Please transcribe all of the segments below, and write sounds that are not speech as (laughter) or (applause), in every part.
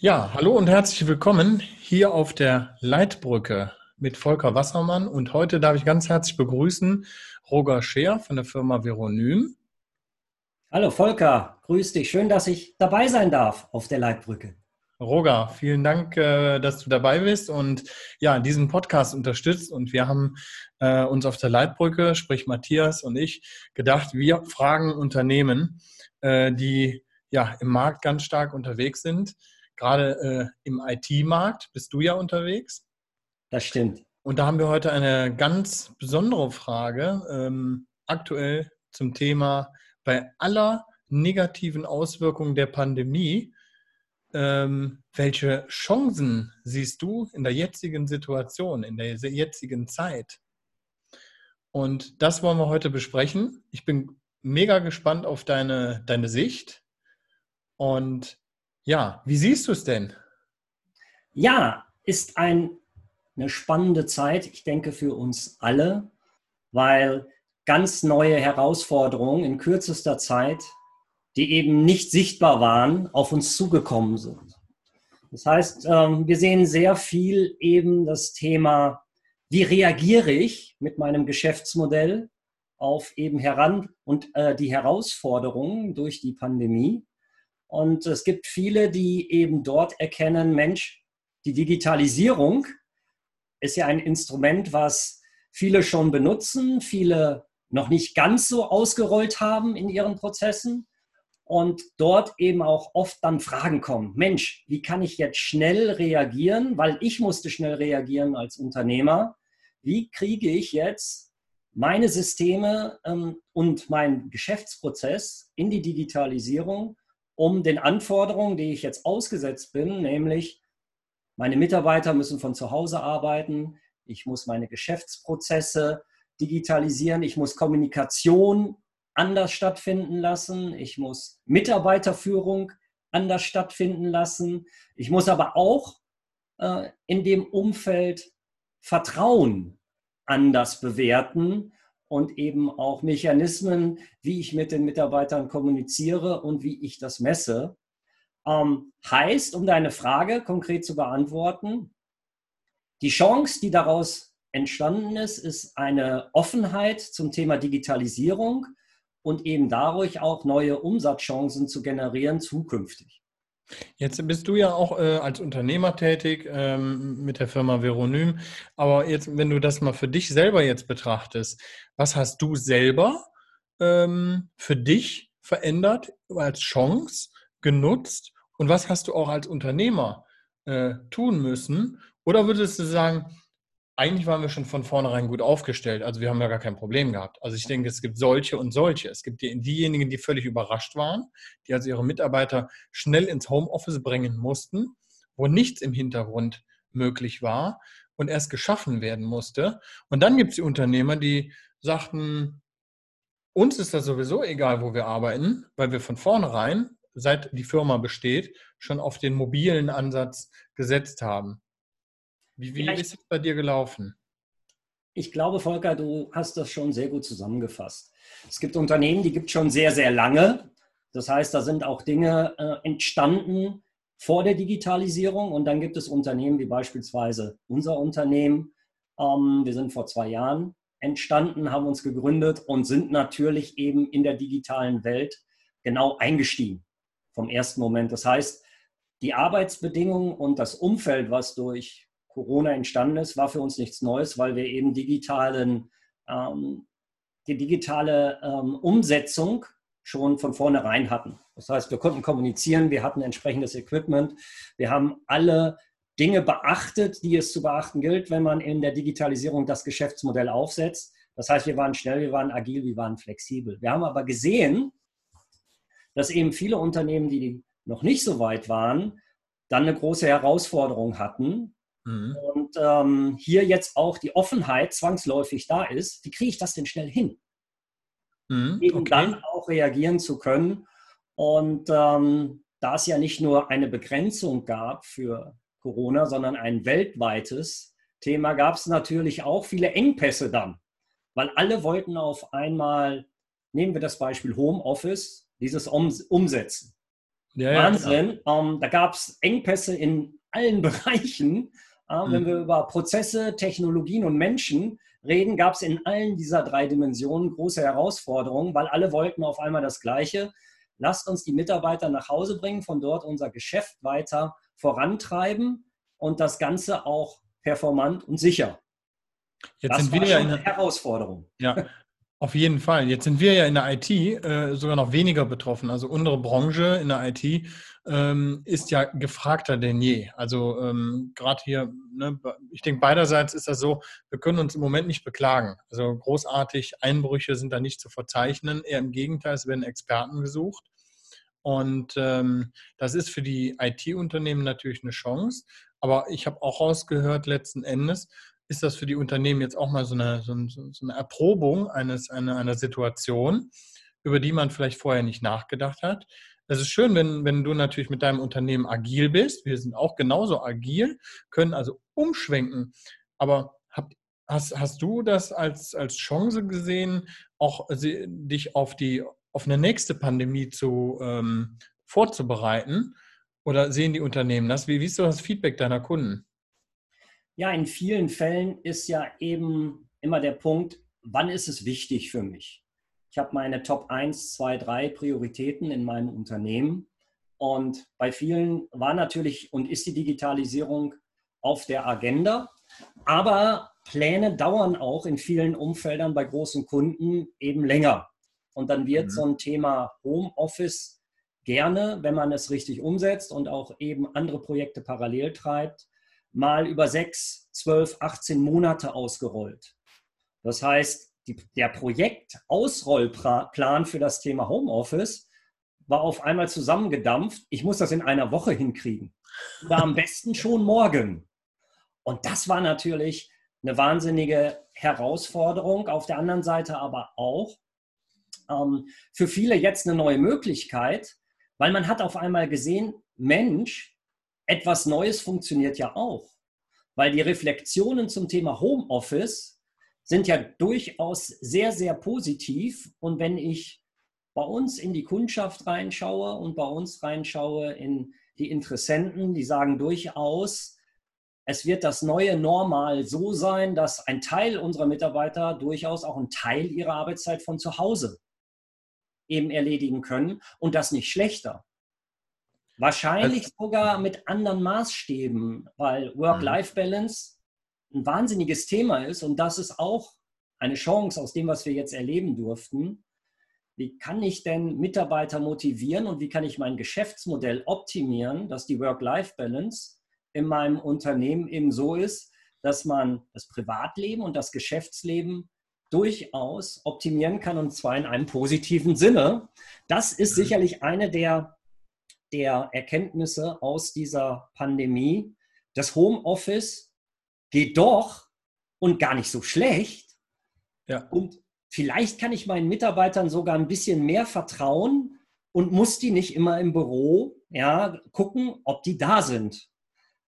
Ja, hallo und herzlich willkommen hier auf der Leitbrücke mit Volker Wassermann. Und heute darf ich ganz herzlich begrüßen Roger Scheer von der Firma Veronym. Hallo Volker, grüß dich. Schön, dass ich dabei sein darf auf der Leitbrücke. Roger, vielen Dank, äh, dass du dabei bist und ja, diesen Podcast unterstützt. Und wir haben äh, uns auf der Leitbrücke, sprich Matthias und ich, gedacht, wir fragen Unternehmen, äh, die ja im Markt ganz stark unterwegs sind, gerade äh, im IT-Markt bist du ja unterwegs. Das stimmt. Und da haben wir heute eine ganz besondere Frage ähm, aktuell zum Thema bei aller negativen Auswirkungen der Pandemie. Ähm, welche Chancen siehst du in der jetzigen Situation, in der jetzigen Zeit? Und das wollen wir heute besprechen. Ich bin mega gespannt auf deine, deine Sicht. Und ja, wie siehst du es denn? Ja, ist ein, eine spannende Zeit, ich denke für uns alle, weil ganz neue Herausforderungen in kürzester Zeit, die eben nicht sichtbar waren, auf uns zugekommen sind. Das heißt, ähm, wir sehen sehr viel eben das Thema, wie reagiere ich mit meinem Geschäftsmodell auf eben heran und äh, die Herausforderungen durch die Pandemie. Und es gibt viele, die eben dort erkennen, Mensch, die Digitalisierung ist ja ein Instrument, was viele schon benutzen, viele noch nicht ganz so ausgerollt haben in ihren Prozessen und dort eben auch oft dann Fragen kommen. Mensch, wie kann ich jetzt schnell reagieren? Weil ich musste schnell reagieren als Unternehmer. Wie kriege ich jetzt meine Systeme ähm, und meinen Geschäftsprozess in die Digitalisierung um den Anforderungen, die ich jetzt ausgesetzt bin, nämlich meine Mitarbeiter müssen von zu Hause arbeiten, ich muss meine Geschäftsprozesse digitalisieren, ich muss Kommunikation anders stattfinden lassen, ich muss Mitarbeiterführung anders stattfinden lassen, ich muss aber auch äh, in dem Umfeld Vertrauen anders bewerten und eben auch Mechanismen, wie ich mit den Mitarbeitern kommuniziere und wie ich das messe. Ähm, heißt, um deine Frage konkret zu beantworten, die Chance, die daraus entstanden ist, ist eine Offenheit zum Thema Digitalisierung und eben dadurch auch neue Umsatzchancen zu generieren zukünftig. Jetzt bist du ja auch äh, als Unternehmer tätig ähm, mit der Firma Veronym. Aber jetzt, wenn du das mal für dich selber jetzt betrachtest, was hast du selber ähm, für dich verändert als Chance genutzt und was hast du auch als Unternehmer äh, tun müssen? Oder würdest du sagen, eigentlich waren wir schon von vornherein gut aufgestellt. Also wir haben ja gar kein Problem gehabt. Also ich denke, es gibt solche und solche. Es gibt diejenigen, die völlig überrascht waren, die also ihre Mitarbeiter schnell ins Homeoffice bringen mussten, wo nichts im Hintergrund möglich war und erst geschaffen werden musste. Und dann gibt es die Unternehmer, die sagten, uns ist das sowieso egal, wo wir arbeiten, weil wir von vornherein, seit die Firma besteht, schon auf den mobilen Ansatz gesetzt haben. Wie, wie ist es bei dir gelaufen? Ich glaube, Volker, du hast das schon sehr gut zusammengefasst. Es gibt Unternehmen, die gibt es schon sehr, sehr lange. Das heißt, da sind auch Dinge äh, entstanden vor der Digitalisierung. Und dann gibt es Unternehmen wie beispielsweise unser Unternehmen. Ähm, wir sind vor zwei Jahren entstanden, haben uns gegründet und sind natürlich eben in der digitalen Welt genau eingestiegen vom ersten Moment. Das heißt, die Arbeitsbedingungen und das Umfeld, was durch Corona entstanden ist, war für uns nichts Neues, weil wir eben digitalen, ähm, die digitale ähm, Umsetzung schon von vornherein hatten. Das heißt, wir konnten kommunizieren, wir hatten entsprechendes Equipment, wir haben alle Dinge beachtet, die es zu beachten gilt, wenn man in der Digitalisierung das Geschäftsmodell aufsetzt. Das heißt, wir waren schnell, wir waren agil, wir waren flexibel. Wir haben aber gesehen, dass eben viele Unternehmen, die noch nicht so weit waren, dann eine große Herausforderung hatten, Mhm. Und ähm, hier jetzt auch die Offenheit zwangsläufig da ist, wie kriege ich das denn schnell hin? Mhm, Eben okay. dann auch reagieren zu können. Und ähm, da es ja nicht nur eine Begrenzung gab für Corona, sondern ein weltweites Thema, gab es natürlich auch viele Engpässe dann, weil alle wollten auf einmal, nehmen wir das Beispiel Homeoffice, dieses um, umsetzen. Ja, Wahnsinn. Ja, ähm, da gab es Engpässe in allen (laughs) Bereichen. Äh, mhm. Wenn wir über Prozesse, Technologien und Menschen reden, gab es in allen dieser drei Dimensionen große Herausforderungen, weil alle wollten auf einmal das Gleiche. Lasst uns die Mitarbeiter nach Hause bringen, von dort unser Geschäft weiter vorantreiben und das Ganze auch performant und sicher. Jetzt das sind wir ja in eine Herausforderung. Ja, auf jeden Fall. Jetzt sind wir ja in der IT äh, sogar noch weniger betroffen. Also unsere Branche in der IT ähm, ist ja gefragter denn je. Also ähm, gerade hier, ne, ich denke, beiderseits ist das so, wir können uns im Moment nicht beklagen. Also großartig Einbrüche sind da nicht zu verzeichnen. Eher im Gegenteil, es werden Experten gesucht. Und ähm, das ist für die IT-Unternehmen natürlich eine Chance. Aber ich habe auch rausgehört, letzten Endes, ist das für die Unternehmen jetzt auch mal so eine, so eine Erprobung eines, einer, einer Situation, über die man vielleicht vorher nicht nachgedacht hat. Es ist schön, wenn, wenn du natürlich mit deinem Unternehmen agil bist. Wir sind auch genauso agil, können also umschwenken. Aber hab, hast, hast du das als, als Chance gesehen, auch dich auf, die, auf eine nächste Pandemie zu, ähm, vorzubereiten? Oder sehen die Unternehmen das? Wie, wie ist so das Feedback deiner Kunden? Ja, in vielen Fällen ist ja eben immer der Punkt, wann ist es wichtig für mich? Ich habe meine Top 1, 2, 3 Prioritäten in meinem Unternehmen. Und bei vielen war natürlich und ist die Digitalisierung auf der Agenda. Aber Pläne dauern auch in vielen Umfeldern bei großen Kunden eben länger. Und dann wird mhm. so ein Thema Homeoffice gerne, wenn man es richtig umsetzt und auch eben andere Projekte parallel treibt, mal über sechs, zwölf, 18 Monate ausgerollt. Das heißt, die, der Projektausrollplan für das Thema Homeoffice war auf einmal zusammengedampft. Ich muss das in einer Woche hinkriegen. Oder am besten schon morgen. Und das war natürlich eine wahnsinnige Herausforderung. Auf der anderen Seite aber auch ähm, für viele jetzt eine neue Möglichkeit, weil man hat auf einmal gesehen, Mensch, etwas Neues funktioniert ja auch, weil die Reflexionen zum Thema Homeoffice sind ja durchaus sehr, sehr positiv. Und wenn ich bei uns in die Kundschaft reinschaue und bei uns reinschaue in die Interessenten, die sagen durchaus, es wird das neue Normal so sein, dass ein Teil unserer Mitarbeiter durchaus auch einen Teil ihrer Arbeitszeit von zu Hause eben erledigen können und das nicht schlechter. Wahrscheinlich also, sogar mit anderen Maßstäben, weil Work-Life-Balance ein wahnsinniges Thema ist und das ist auch eine Chance aus dem, was wir jetzt erleben durften. Wie kann ich denn Mitarbeiter motivieren und wie kann ich mein Geschäftsmodell optimieren, dass die Work-Life-Balance in meinem Unternehmen eben so ist, dass man das Privatleben und das Geschäftsleben durchaus optimieren kann und zwar in einem positiven Sinne. Das ist mhm. sicherlich eine der der Erkenntnisse aus dieser Pandemie. Das Homeoffice geht doch und gar nicht so schlecht. Ja. Und vielleicht kann ich meinen Mitarbeitern sogar ein bisschen mehr vertrauen und muss die nicht immer im Büro ja, gucken, ob die da sind.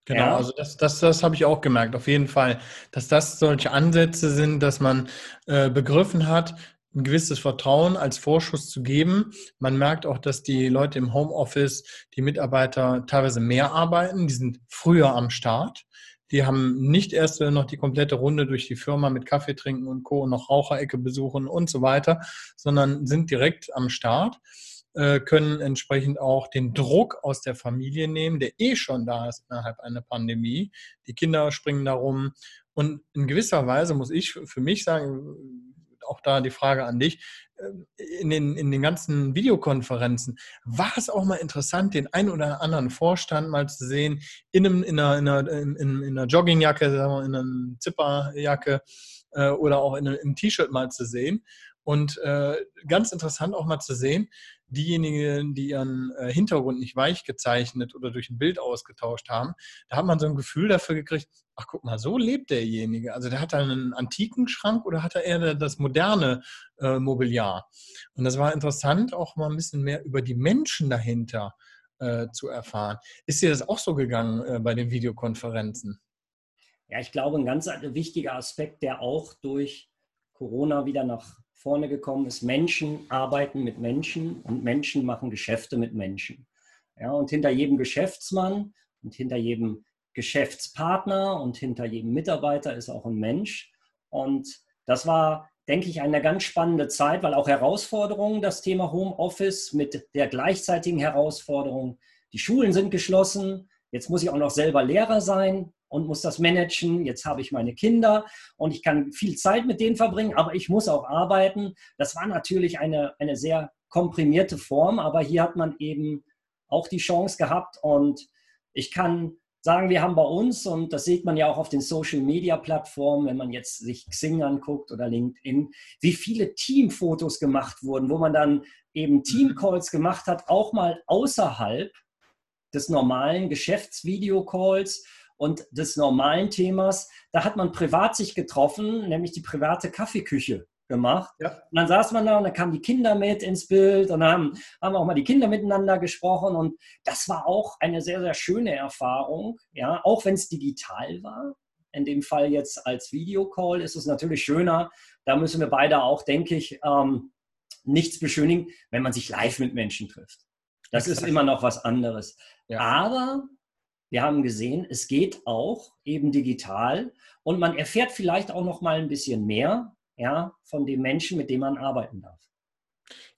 Genau, ja. also das, das, das habe ich auch gemerkt, auf jeden Fall, dass das solche Ansätze sind, dass man äh, begriffen hat, ein gewisses Vertrauen als Vorschuss zu geben. Man merkt auch, dass die Leute im Homeoffice, die Mitarbeiter teilweise mehr arbeiten, die sind früher am Start. Die haben nicht erst noch die komplette Runde durch die Firma mit Kaffee trinken und Co. und noch Raucherecke besuchen und so weiter, sondern sind direkt am Start, äh, können entsprechend auch den Druck aus der Familie nehmen, der eh schon da ist innerhalb einer Pandemie. Die Kinder springen darum. Und in gewisser Weise muss ich für mich sagen, auch da die Frage an dich, ähm, in den, in den ganzen Videokonferenzen, war es auch mal interessant, den einen oder anderen Vorstand mal zu sehen, in, einem, in, einer, in, einer, in, in einer Joggingjacke, sagen wir, in einer Zipperjacke äh, oder auch in einem T-Shirt mal zu sehen. Und äh, ganz interessant auch mal zu sehen, diejenigen, die ihren äh, Hintergrund nicht weich gezeichnet oder durch ein Bild ausgetauscht haben, da hat man so ein Gefühl dafür gekriegt, ach guck mal, so lebt derjenige. Also der hat da einen antiken Schrank oder hat er eher das moderne äh, Mobiliar? Und das war interessant, auch mal ein bisschen mehr über die Menschen dahinter äh, zu erfahren. Ist dir das auch so gegangen äh, bei den Videokonferenzen? Ja, ich glaube, ein ganz wichtiger Aspekt, der auch durch Corona wieder nach vorne gekommen ist, Menschen arbeiten mit Menschen und Menschen machen Geschäfte mit Menschen. Ja, und hinter jedem Geschäftsmann und hinter jedem Geschäftspartner und hinter jedem Mitarbeiter ist auch ein Mensch. Und das war, denke ich, eine ganz spannende Zeit, weil auch Herausforderungen, das Thema Homeoffice mit der gleichzeitigen Herausforderung, die Schulen sind geschlossen, jetzt muss ich auch noch selber Lehrer sein und muss das managen, jetzt habe ich meine Kinder und ich kann viel Zeit mit denen verbringen, aber ich muss auch arbeiten. Das war natürlich eine, eine sehr komprimierte Form, aber hier hat man eben auch die Chance gehabt und ich kann sagen, wir haben bei uns, und das sieht man ja auch auf den Social-Media-Plattformen, wenn man jetzt sich Xing anguckt oder LinkedIn, wie viele Teamfotos gemacht wurden, wo man dann eben mhm. Teamcalls gemacht hat, auch mal außerhalb des normalen Geschäftsvideocalls und des normalen Themas. Da hat man privat sich getroffen, nämlich die private Kaffeeküche gemacht. Ja. Und dann saß man da und dann kamen die Kinder mit ins Bild und haben, haben auch mal die Kinder miteinander gesprochen und das war auch eine sehr, sehr schöne Erfahrung, ja, auch wenn es digital war. In dem Fall jetzt als Videocall ist es natürlich schöner. Da müssen wir beide auch, denke ich, ähm, nichts beschönigen, wenn man sich live mit Menschen trifft. Das Exakt. ist immer noch was anderes. Ja. Aber wir haben gesehen, es geht auch eben digital und man erfährt vielleicht auch noch mal ein bisschen mehr ja, von den Menschen, mit denen man arbeiten darf.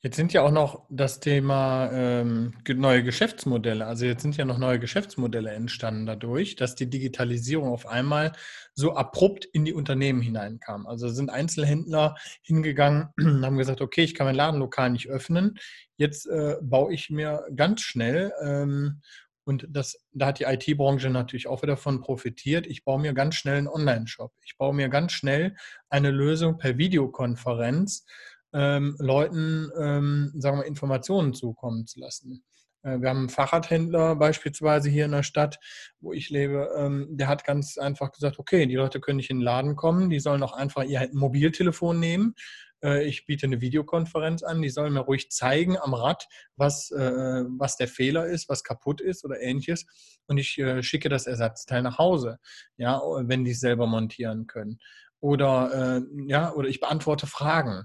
Jetzt sind ja auch noch das Thema ähm, neue Geschäftsmodelle. Also jetzt sind ja noch neue Geschäftsmodelle entstanden dadurch, dass die Digitalisierung auf einmal so abrupt in die Unternehmen hineinkam. Also sind Einzelhändler hingegangen, haben gesagt, okay, ich kann mein Ladenlokal nicht öffnen. Jetzt äh, baue ich mir ganz schnell ähm, und das, da hat die IT-Branche natürlich auch wieder davon profitiert. Ich baue mir ganz schnell einen Online-Shop. Ich baue mir ganz schnell eine Lösung per Videokonferenz, ähm, Leuten, ähm, sagen wir, Informationen zukommen zu lassen. Äh, wir haben einen Fahrradhändler beispielsweise hier in der Stadt, wo ich lebe, ähm, der hat ganz einfach gesagt, okay, die Leute können nicht in den Laden kommen, die sollen auch einfach ihr Mobiltelefon nehmen, ich biete eine Videokonferenz an, die sollen mir ruhig zeigen am Rad, was, äh, was der Fehler ist, was kaputt ist oder ähnliches. Und ich äh, schicke das Ersatzteil nach Hause, ja, wenn die es selber montieren können. Oder, ja, oder ich beantworte Fragen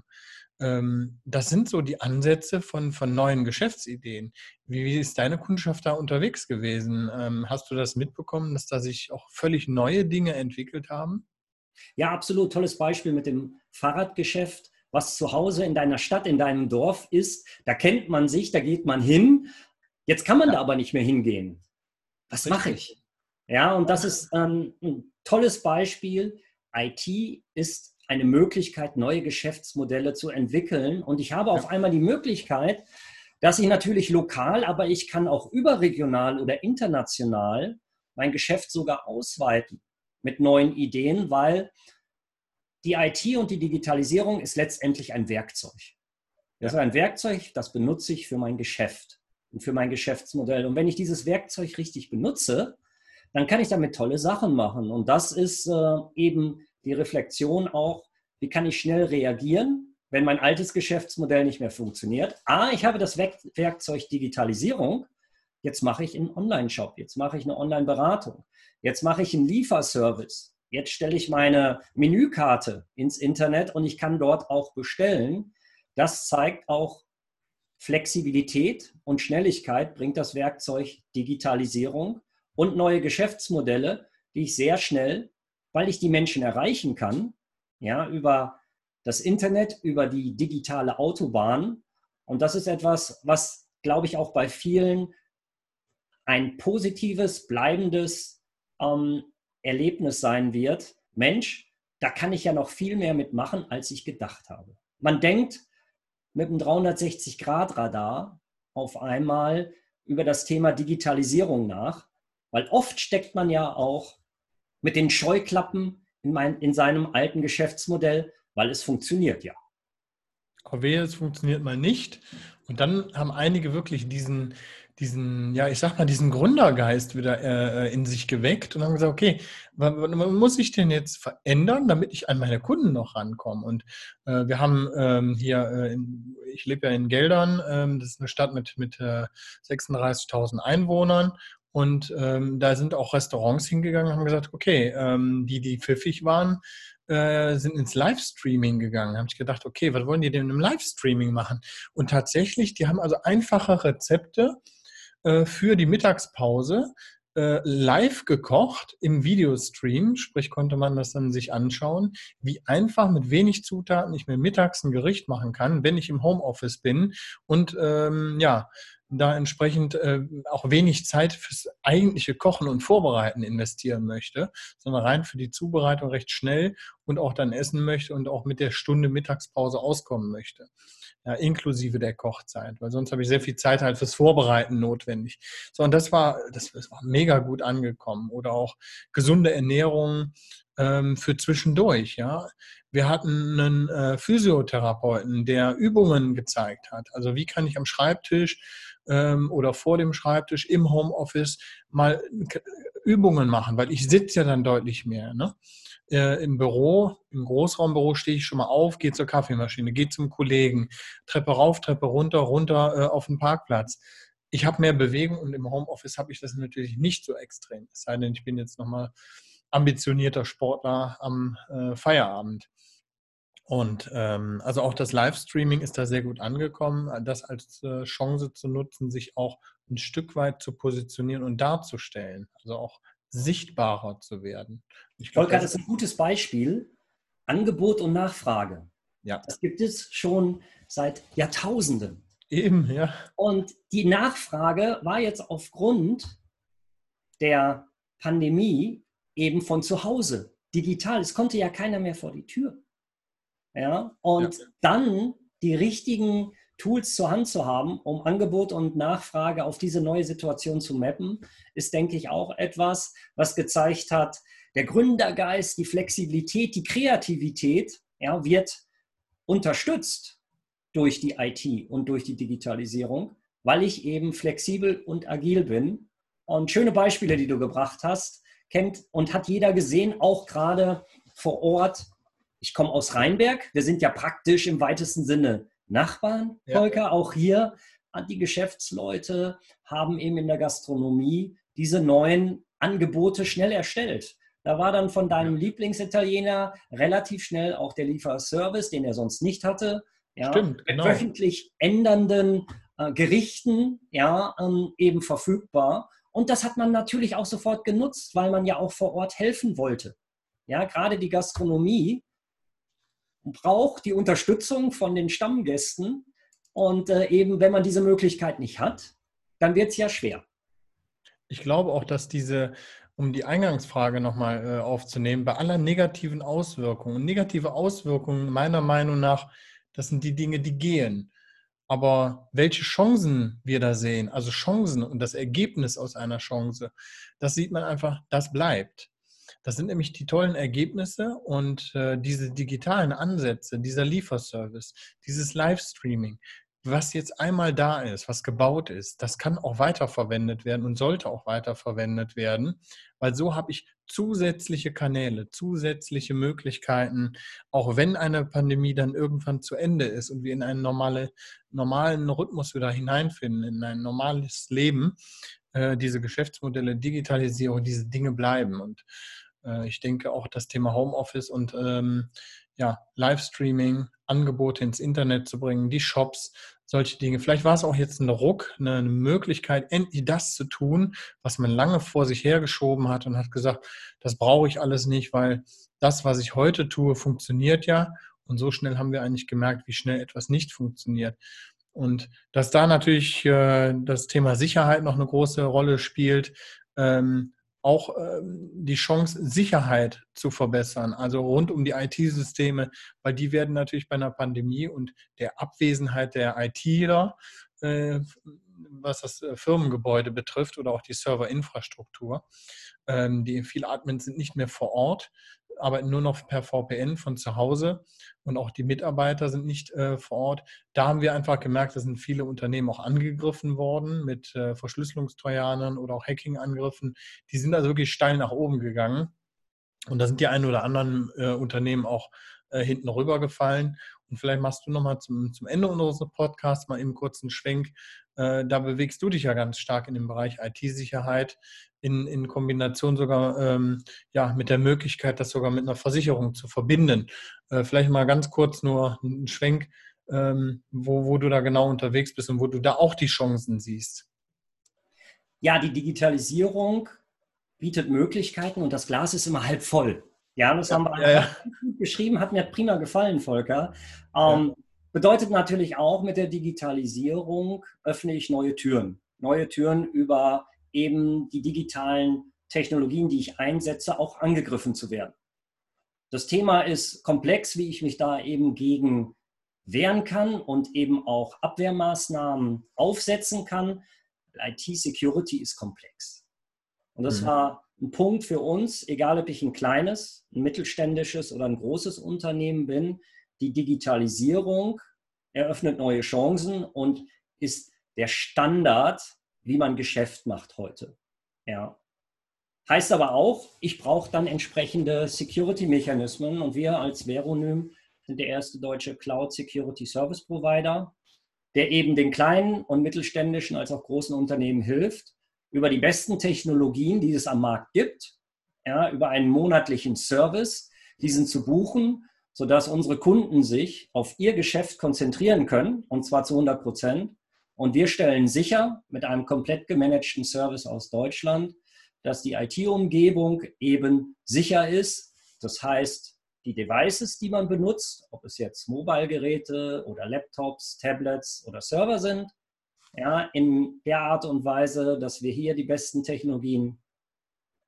ähm, das sind so die Ansätze von, von neuen Geschäftsideen. Wie, wie ist deine Kundschaft da unterwegs gewesen? Ähm, hast du das mitbekommen, dass da sich auch völlig neue Dinge entwickelt haben? Ja, absolut. Tolles Beispiel mit dem Fahrradgeschäft was zu Hause in deiner Stadt, in deinem Dorf ist. Da kennt man sich, da geht man hin. Jetzt kann man ja. da aber nicht mehr hingehen. Was mache ich? Ja, und das ist ähm, ein tolles Beispiel. IT ist eine Möglichkeit, neue Geschäftsmodelle zu entwickeln. Und ich habe auf einmal die Möglichkeit, dass ich natürlich lokal, aber ich kann auch überregional oder international mein Geschäft sogar ausweiten mit neuen Ideen, weil die IT und die Digitalisierung ist letztendlich ein Werkzeug. Das ist ein Werkzeug, das benutze ich für mein Geschäft und für mein Geschäftsmodell. Und wenn ich dieses Werkzeug richtig benutze, dann kann ich damit tolle Sachen machen. Und das ist äh, eben die Reflexion auch, wie kann ich schnell reagieren, wenn mein altes Geschäftsmodell nicht mehr funktioniert. Ah, ich habe das Werkzeug Digitalisierung. Jetzt mache ich einen Online-Shop, jetzt mache ich eine Online-Beratung, jetzt mache ich einen Lieferservice. Jetzt stelle ich meine Menükarte ins Internet und ich kann dort auch bestellen. Das zeigt auch Flexibilität und Schnelligkeit bringt das Werkzeug Digitalisierung und neue Geschäftsmodelle, die ich sehr schnell, weil ich die Menschen erreichen kann, ja, über das Internet, über die digitale Autobahn. Und das ist etwas, was, glaube ich, auch bei vielen ein positives, bleibendes ähm, Erlebnis sein wird, Mensch, da kann ich ja noch viel mehr mitmachen, als ich gedacht habe. Man denkt mit einem 360-Grad-Radar auf einmal über das Thema Digitalisierung nach, weil oft steckt man ja auch mit den Scheuklappen in, mein, in seinem alten Geschäftsmodell, weil es funktioniert ja. Aber es funktioniert mal nicht. Und dann haben einige wirklich diesen, diesen, ja, ich sag mal, diesen Gründergeist wieder äh, in sich geweckt und haben gesagt, okay, was, was muss ich denn jetzt verändern, damit ich an meine Kunden noch rankomme? Und äh, wir haben ähm, hier, äh, in, ich lebe ja in Geldern, ähm, das ist eine Stadt mit, mit äh, 36.000 Einwohnern und ähm, da sind auch Restaurants hingegangen und haben gesagt, okay, ähm, die, die pfiffig waren, äh, sind ins Livestreaming gegangen. Da habe ich gedacht, okay, was wollen die denn im Livestreaming machen? Und tatsächlich, die haben also einfache Rezepte äh, für die Mittagspause äh, live gekocht im Videostream, sprich konnte man das dann sich anschauen, wie einfach mit wenig Zutaten ich mir mittags ein Gericht machen kann, wenn ich im Homeoffice bin und ähm, ja, da entsprechend äh, auch wenig Zeit fürs eigentliche Kochen und Vorbereiten investieren möchte, sondern rein für die Zubereitung recht schnell und auch dann essen möchte und auch mit der Stunde Mittagspause auskommen möchte ja, inklusive der Kochzeit, weil sonst habe ich sehr viel Zeit halt fürs Vorbereiten notwendig. So, und das war, das, das war mega gut angekommen. Oder auch gesunde Ernährung ähm, für zwischendurch, ja. Wir hatten einen äh, Physiotherapeuten, der Übungen gezeigt hat. Also wie kann ich am Schreibtisch ähm, oder vor dem Schreibtisch im Homeoffice mal Übungen machen, weil ich sitze ja dann deutlich mehr. Ne? äh, im Büro, im Großraumbüro stehe ich schon mal auf, gehe zur Kaffeemaschine, gehe zum Kollegen, Treppe rauf, Treppe runter, runter äh, auf den Parkplatz. Ich habe mehr Bewegung und im Homeoffice habe ich das natürlich nicht so extrem. Es sei denn, ich bin jetzt nochmal ambitionierter Sportler am äh, Feierabend. Und ähm, also auch das Livestreaming ist da sehr gut angekommen, das als äh, Chance zu nutzen, sich auch ein Stück weit zu positionieren und darzustellen. Also auch sichtbarer zu werden. Ich glaub, Volker, das ist ein gutes Beispiel. Angebot und Nachfrage. Ja. Das gibt es schon seit Jahrtausenden. Eben, ja. Und die Nachfrage war jetzt aufgrund der Pandemie eben von zu Hause, digital. Es konnte ja keiner mehr vor die Tür. Ja, und ja. dann die richtigen Tools zur Hand zu haben, um Angebot und Nachfrage auf diese neue Situation zu mappen, ist, denke ich, auch etwas, was gezeigt hat, der Gründergeist, die Flexibilität, die Kreativität ja, wird unterstützt durch die IT und durch die Digitalisierung, weil ich eben flexibel und agil bin. Und schöne Beispiele, die du gebracht hast, kennt und hat jeder gesehen, auch gerade vor Ort. Ich komme aus Rheinberg. Wir sind ja praktisch im weitesten Sinne Nachbarn, Volker. Ja. Auch hier die Geschäftsleute haben eben in der Gastronomie diese neuen Angebote schnell erstellt. Da war dann von deinem Lieblingsitaliener relativ schnell auch der Lieferservice, den er sonst nicht hatte. Ja, Stimmt, genau. wöchentlich ändernden äh, Gerichten ja, ähm, eben verfügbar. Und das hat man natürlich auch sofort genutzt, weil man ja auch vor Ort helfen wollte. Ja, gerade die Gastronomie braucht die Unterstützung von den Stammgästen. Und äh, eben, wenn man diese Möglichkeit nicht hat, dann wird es ja schwer. Ich glaube auch, dass diese, um die Eingangsfrage nochmal äh, aufzunehmen, bei aller negativen Auswirkungen, negative Auswirkungen meiner Meinung nach, das sind die Dinge, die gehen. Aber welche Chancen wir da sehen, also Chancen und das Ergebnis aus einer Chance, das sieht man einfach, das bleibt. Das sind nämlich die tollen Ergebnisse und äh, diese digitalen Ansätze, dieser Lieferservice, dieses Livestreaming, was jetzt einmal da ist, was gebaut ist, das kann auch weiterverwendet werden und sollte auch weiterverwendet werden, weil so habe ich zusätzliche Kanäle, zusätzliche Möglichkeiten, auch wenn eine Pandemie dann irgendwann zu Ende ist und wir in einen normale, normalen Rhythmus wieder hineinfinden, in ein normales Leben, äh, diese Geschäftsmodelle, Digitalisierung, diese Dinge bleiben. Und ich denke auch das Thema Homeoffice und ähm, ja, Livestreaming, Angebote ins Internet zu bringen, die Shops, solche Dinge. Vielleicht war es auch jetzt ein Ruck, eine, Möglichkeit, endlich das zu tun, was man lange vor sich hergeschoben hat und hat gesagt, das brauche ich alles nicht, weil das, was ich heute tue, funktioniert ja. Und so schnell haben wir eigentlich gemerkt, wie schnell etwas nicht funktioniert. Und dass da natürlich äh, das Thema Sicherheit noch eine große Rolle spielt, ähm, auch ähm, die Chance, Sicherheit zu verbessern, also rund um die IT-Systeme, weil die werden natürlich bei einer Pandemie und der Abwesenheit der ITler, äh, was das äh, Firmengebäude betrifft oder auch die Serverinfrastruktur, ähm, die viele Admins sind nicht mehr vor Ort, arbeiten nur noch per VPN von zu Hause und auch die Mitarbeiter sind nicht äh, vor Ort. Da haben wir einfach gemerkt, da sind viele Unternehmen auch angegriffen worden mit äh, Verschlüsselungstrojanern oder auch Hacking-Angriffen. Die sind also wirklich steil nach oben gegangen. Und da sind die ein oder anderen äh, Unternehmen auch äh, hinten rübergefallen. Und vielleicht machst du nochmal zum, zum Ende unseres Podcasts mal eben kurz einen Schwenk. Äh, da bewegst du dich ja ganz stark in dem Bereich IT-Sicherheit in, in Kombination sogar ähm, ja, mit der Möglichkeit, das sogar mit einer Versicherung zu verbinden. Äh, vielleicht mal ganz kurz nur einen Schwenk, ähm, wo, wo du da genau unterwegs bist und wo du da auch die Chancen siehst. ja, die Digitalisierung bietet Möglichkeiten und das Glas ist immer halb voll. Ja, das ja, haben wir ja, ja. (laughs) gut geschrieben, hat mir prima gefallen, Volker. Ähm, bedeutet natürlich auch, mit der Digitalisierung öffne ich neue Türen. Neue Türen über eben die digitalen Technologien, die ich einsetze, auch angegriffen zu werden. Das Thema ist komplex, wie ich mich da eben gegen wehren kann und eben auch Abwehrmaßnahmen aufsetzen kann. IT-Security ist komplex. Und das mhm. war ein Punkt für uns, egal ob ich ein kleines, ein mittelständisches oder ein großes Unternehmen bin, die Digitalisierung eröffnet neue Chancen und ist der Standard, wie man Geschäft macht heute. Ja. Heißt aber auch, ich brauche dann entsprechende Security-Mechanismen und wir als Veronym sind der erste deutsche Cloud Security Service Provider, der eben den kleinen und mittelständischen als auch großen Unternehmen hilft, über die besten Technologien, die es am Markt gibt, ja, über einen monatlichen Service, diesen zu buchen, sodass unsere Kunden sich auf ihr Geschäft konzentrieren können, und zwar zu 100 Prozent. Und wir stellen sicher mit einem komplett gemanagten Service aus Deutschland, dass die IT-Umgebung eben sicher ist. Das heißt, die Devices, die man benutzt, ob es jetzt Mobile-Geräte oder Laptops, Tablets oder Server sind, ja, in der Art und Weise, dass wir hier die besten Technologien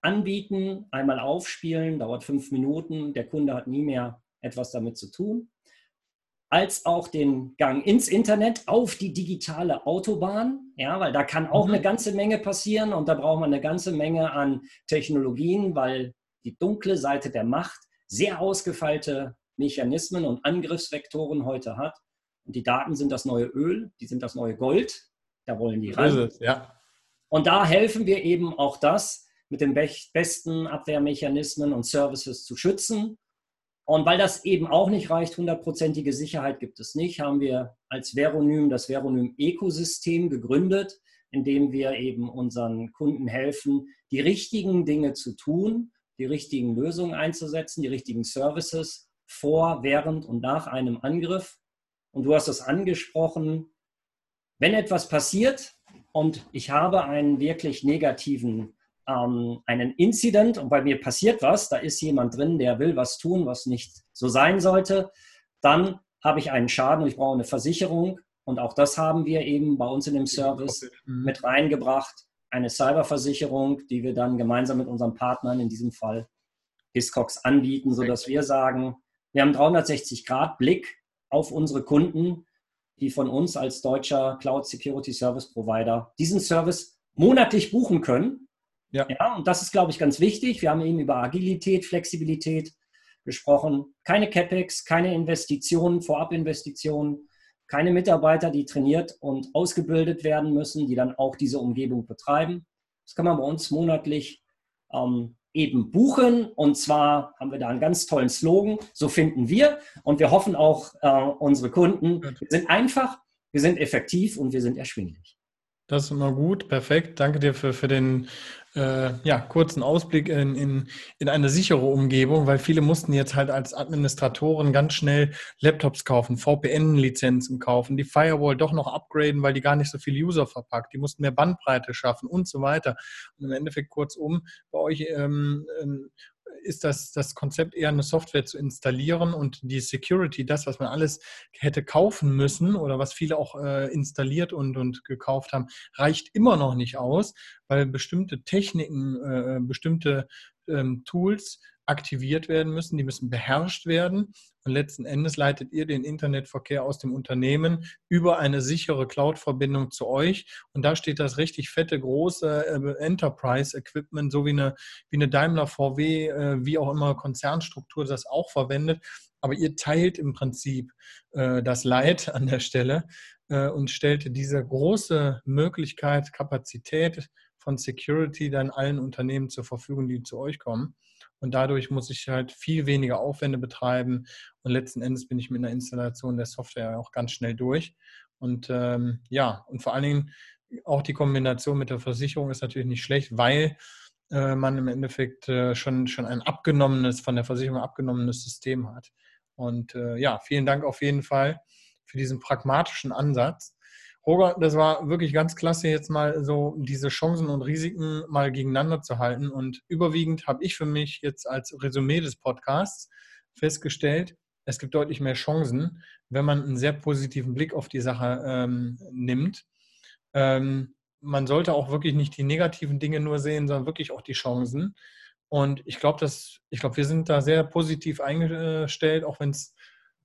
anbieten, einmal aufspielen, dauert fünf Minuten, der Kunde hat nie mehr etwas damit zu tun, als auch den Gang ins Internet auf die digitale Autobahn, ja, weil da kann auch mhm. eine ganze Menge passieren und da braucht man eine ganze Menge an Technologien, weil die dunkle Seite der Macht sehr ausgefeilte Mechanismen und Angriffsvektoren heute hat. Und die Daten sind das neue Öl, die sind das neue Gold. Da wollen die ran. Es, ja. Und da helfen wir eben auch das mit den besten Abwehrmechanismen und Services zu schützen. Und weil das eben auch nicht reicht, hundertprozentige Sicherheit gibt es nicht, haben wir als Veronym das Veronym-Ökosystem gegründet, in dem wir eben unseren Kunden helfen, die richtigen Dinge zu tun, die richtigen Lösungen einzusetzen, die richtigen Services vor, während und nach einem Angriff. Und du hast es angesprochen, wenn etwas passiert und ich habe einen wirklich negativen, ähm, einen Incident und bei mir passiert was, da ist jemand drin, der will was tun, was nicht so sein sollte, dann habe ich einen Schaden und ich brauche eine Versicherung. Und auch das haben wir eben bei uns in dem Service mhm. mit reingebracht. Eine Cyberversicherung, die wir dann gemeinsam mit unseren Partnern, in diesem Fall Hiscox, anbieten, sodass wir sagen, wir haben 360 Grad Blick auf unsere Kunden die von uns als deutscher Cloud Security Service Provider diesen Service monatlich buchen können. Ja. ja. Und das ist, glaube ich, ganz wichtig. Wir haben eben über Agilität, Flexibilität gesprochen. Keine CapEx, keine Investitionen, Vorabinvestitionen, keine Mitarbeiter, die trainiert und ausgebildet werden müssen, die dann auch diese Umgebung betreiben. Das kann man bei uns monatlich ähm, eben buchen. Und zwar haben wir da einen ganz tollen Slogan, so finden wir. Und wir hoffen auch äh, unsere Kunden. Wir sind einfach, wir sind effektiv und wir sind erschwinglich. Das ist immer gut, perfekt. Danke dir für, für den äh, ja, kurzen Ausblick in, in, in eine sichere Umgebung, weil viele mussten jetzt halt als Administratoren ganz schnell Laptops kaufen, VPN-Lizenzen kaufen, die Firewall doch noch upgraden, weil die gar nicht so viele User verpackt. Die mussten mehr Bandbreite schaffen und so weiter. Und im Endeffekt kurzum, bei euch ähm, ähm ist das, das Konzept eher eine Software zu installieren und die Security, das, was man alles hätte kaufen müssen oder was viele auch äh, installiert und, und gekauft haben, reicht immer noch nicht aus, weil bestimmte Techniken, äh, bestimmte ähm, Tools aktiviert werden müssen, die müssen beherrscht werden. Und letzten Endes leitet ihr den Internetverkehr aus dem Unternehmen über eine sichere Cloud-Verbindung zu euch. Und da steht das richtig fette, große äh, Enterprise-Equipment, so wie eine, wie eine Daimler VW, äh, wie auch immer Konzernstruktur das auch verwendet. Aber ihr teilt im Prinzip äh, das Leid an der Stelle und stellt diese große Möglichkeit, Kapazität von Security dann allen Unternehmen zur Verfügung, die zu euch kommen. Und dadurch muss ich halt viel weniger Aufwände betreiben. Und letzten Endes bin ich mit einer Installation der Software auch ganz schnell durch. Und ähm, ja, und vor allen Dingen auch die Kombination mit der Versicherung ist natürlich nicht schlecht, weil äh, man im Endeffekt äh, schon, schon ein abgenommenes, von der Versicherung abgenommenes System hat. Und äh, ja, vielen Dank auf jeden Fall für diesen pragmatischen Ansatz. Roger, das war wirklich ganz klasse, jetzt mal so diese Chancen und Risiken mal gegeneinander zu halten. Und überwiegend habe ich für mich jetzt als Resümee des Podcasts festgestellt, es gibt deutlich mehr Chancen, wenn man einen sehr positiven Blick auf die Sache ähm, nimmt. Ähm, man sollte auch wirklich nicht die negativen Dinge nur sehen, sondern wirklich auch die Chancen. Und ich glaube, dass ich glaube, wir sind da sehr positiv eingestellt, auch wenn es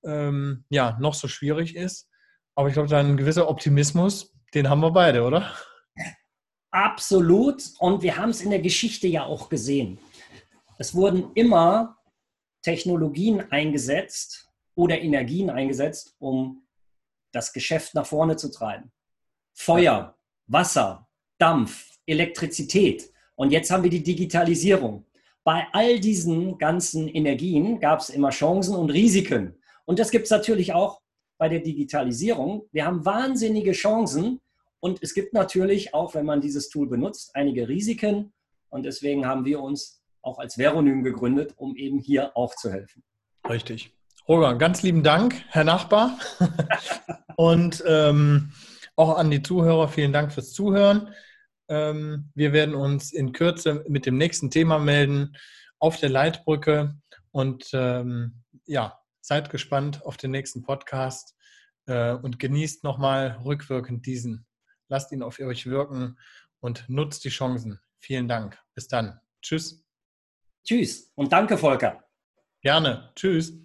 ähm, ja noch so schwierig ist. Aber ich glaube, da ein gewisser Optimismus, den haben wir beide, oder? Absolut. Und wir haben es in der Geschichte ja auch gesehen. Es wurden immer Technologien eingesetzt oder Energien eingesetzt, um das Geschäft nach vorne zu treiben. Feuer, Wasser, Dampf, Elektrizität. Und jetzt haben wir die Digitalisierung. Bei all diesen ganzen Energien gab es immer Chancen und Risiken. Und das gibt es natürlich auch bei der Digitalisierung. Wir haben wahnsinnige Chancen und es gibt natürlich auch, wenn man dieses Tool benutzt, einige Risiken. Und deswegen haben wir uns auch als Veronym gegründet, um eben hier auch zu helfen. Richtig. Roger, ganz lieben Dank, Herr Nachbar. (laughs) und ähm, auch an die Zuhörer, vielen Dank fürs Zuhören. Ähm, wir werden uns in Kürze mit dem nächsten Thema melden auf der Leitbrücke. Und ähm, ja, Seid gespannt auf den nächsten Podcast äh, und genießt nochmal rückwirkend diesen. Lasst ihn auf euch wirken und nutzt die Chancen. Vielen Dank. Bis dann. Tschüss. Tschüss und danke, Volker. Gerne. Tschüss.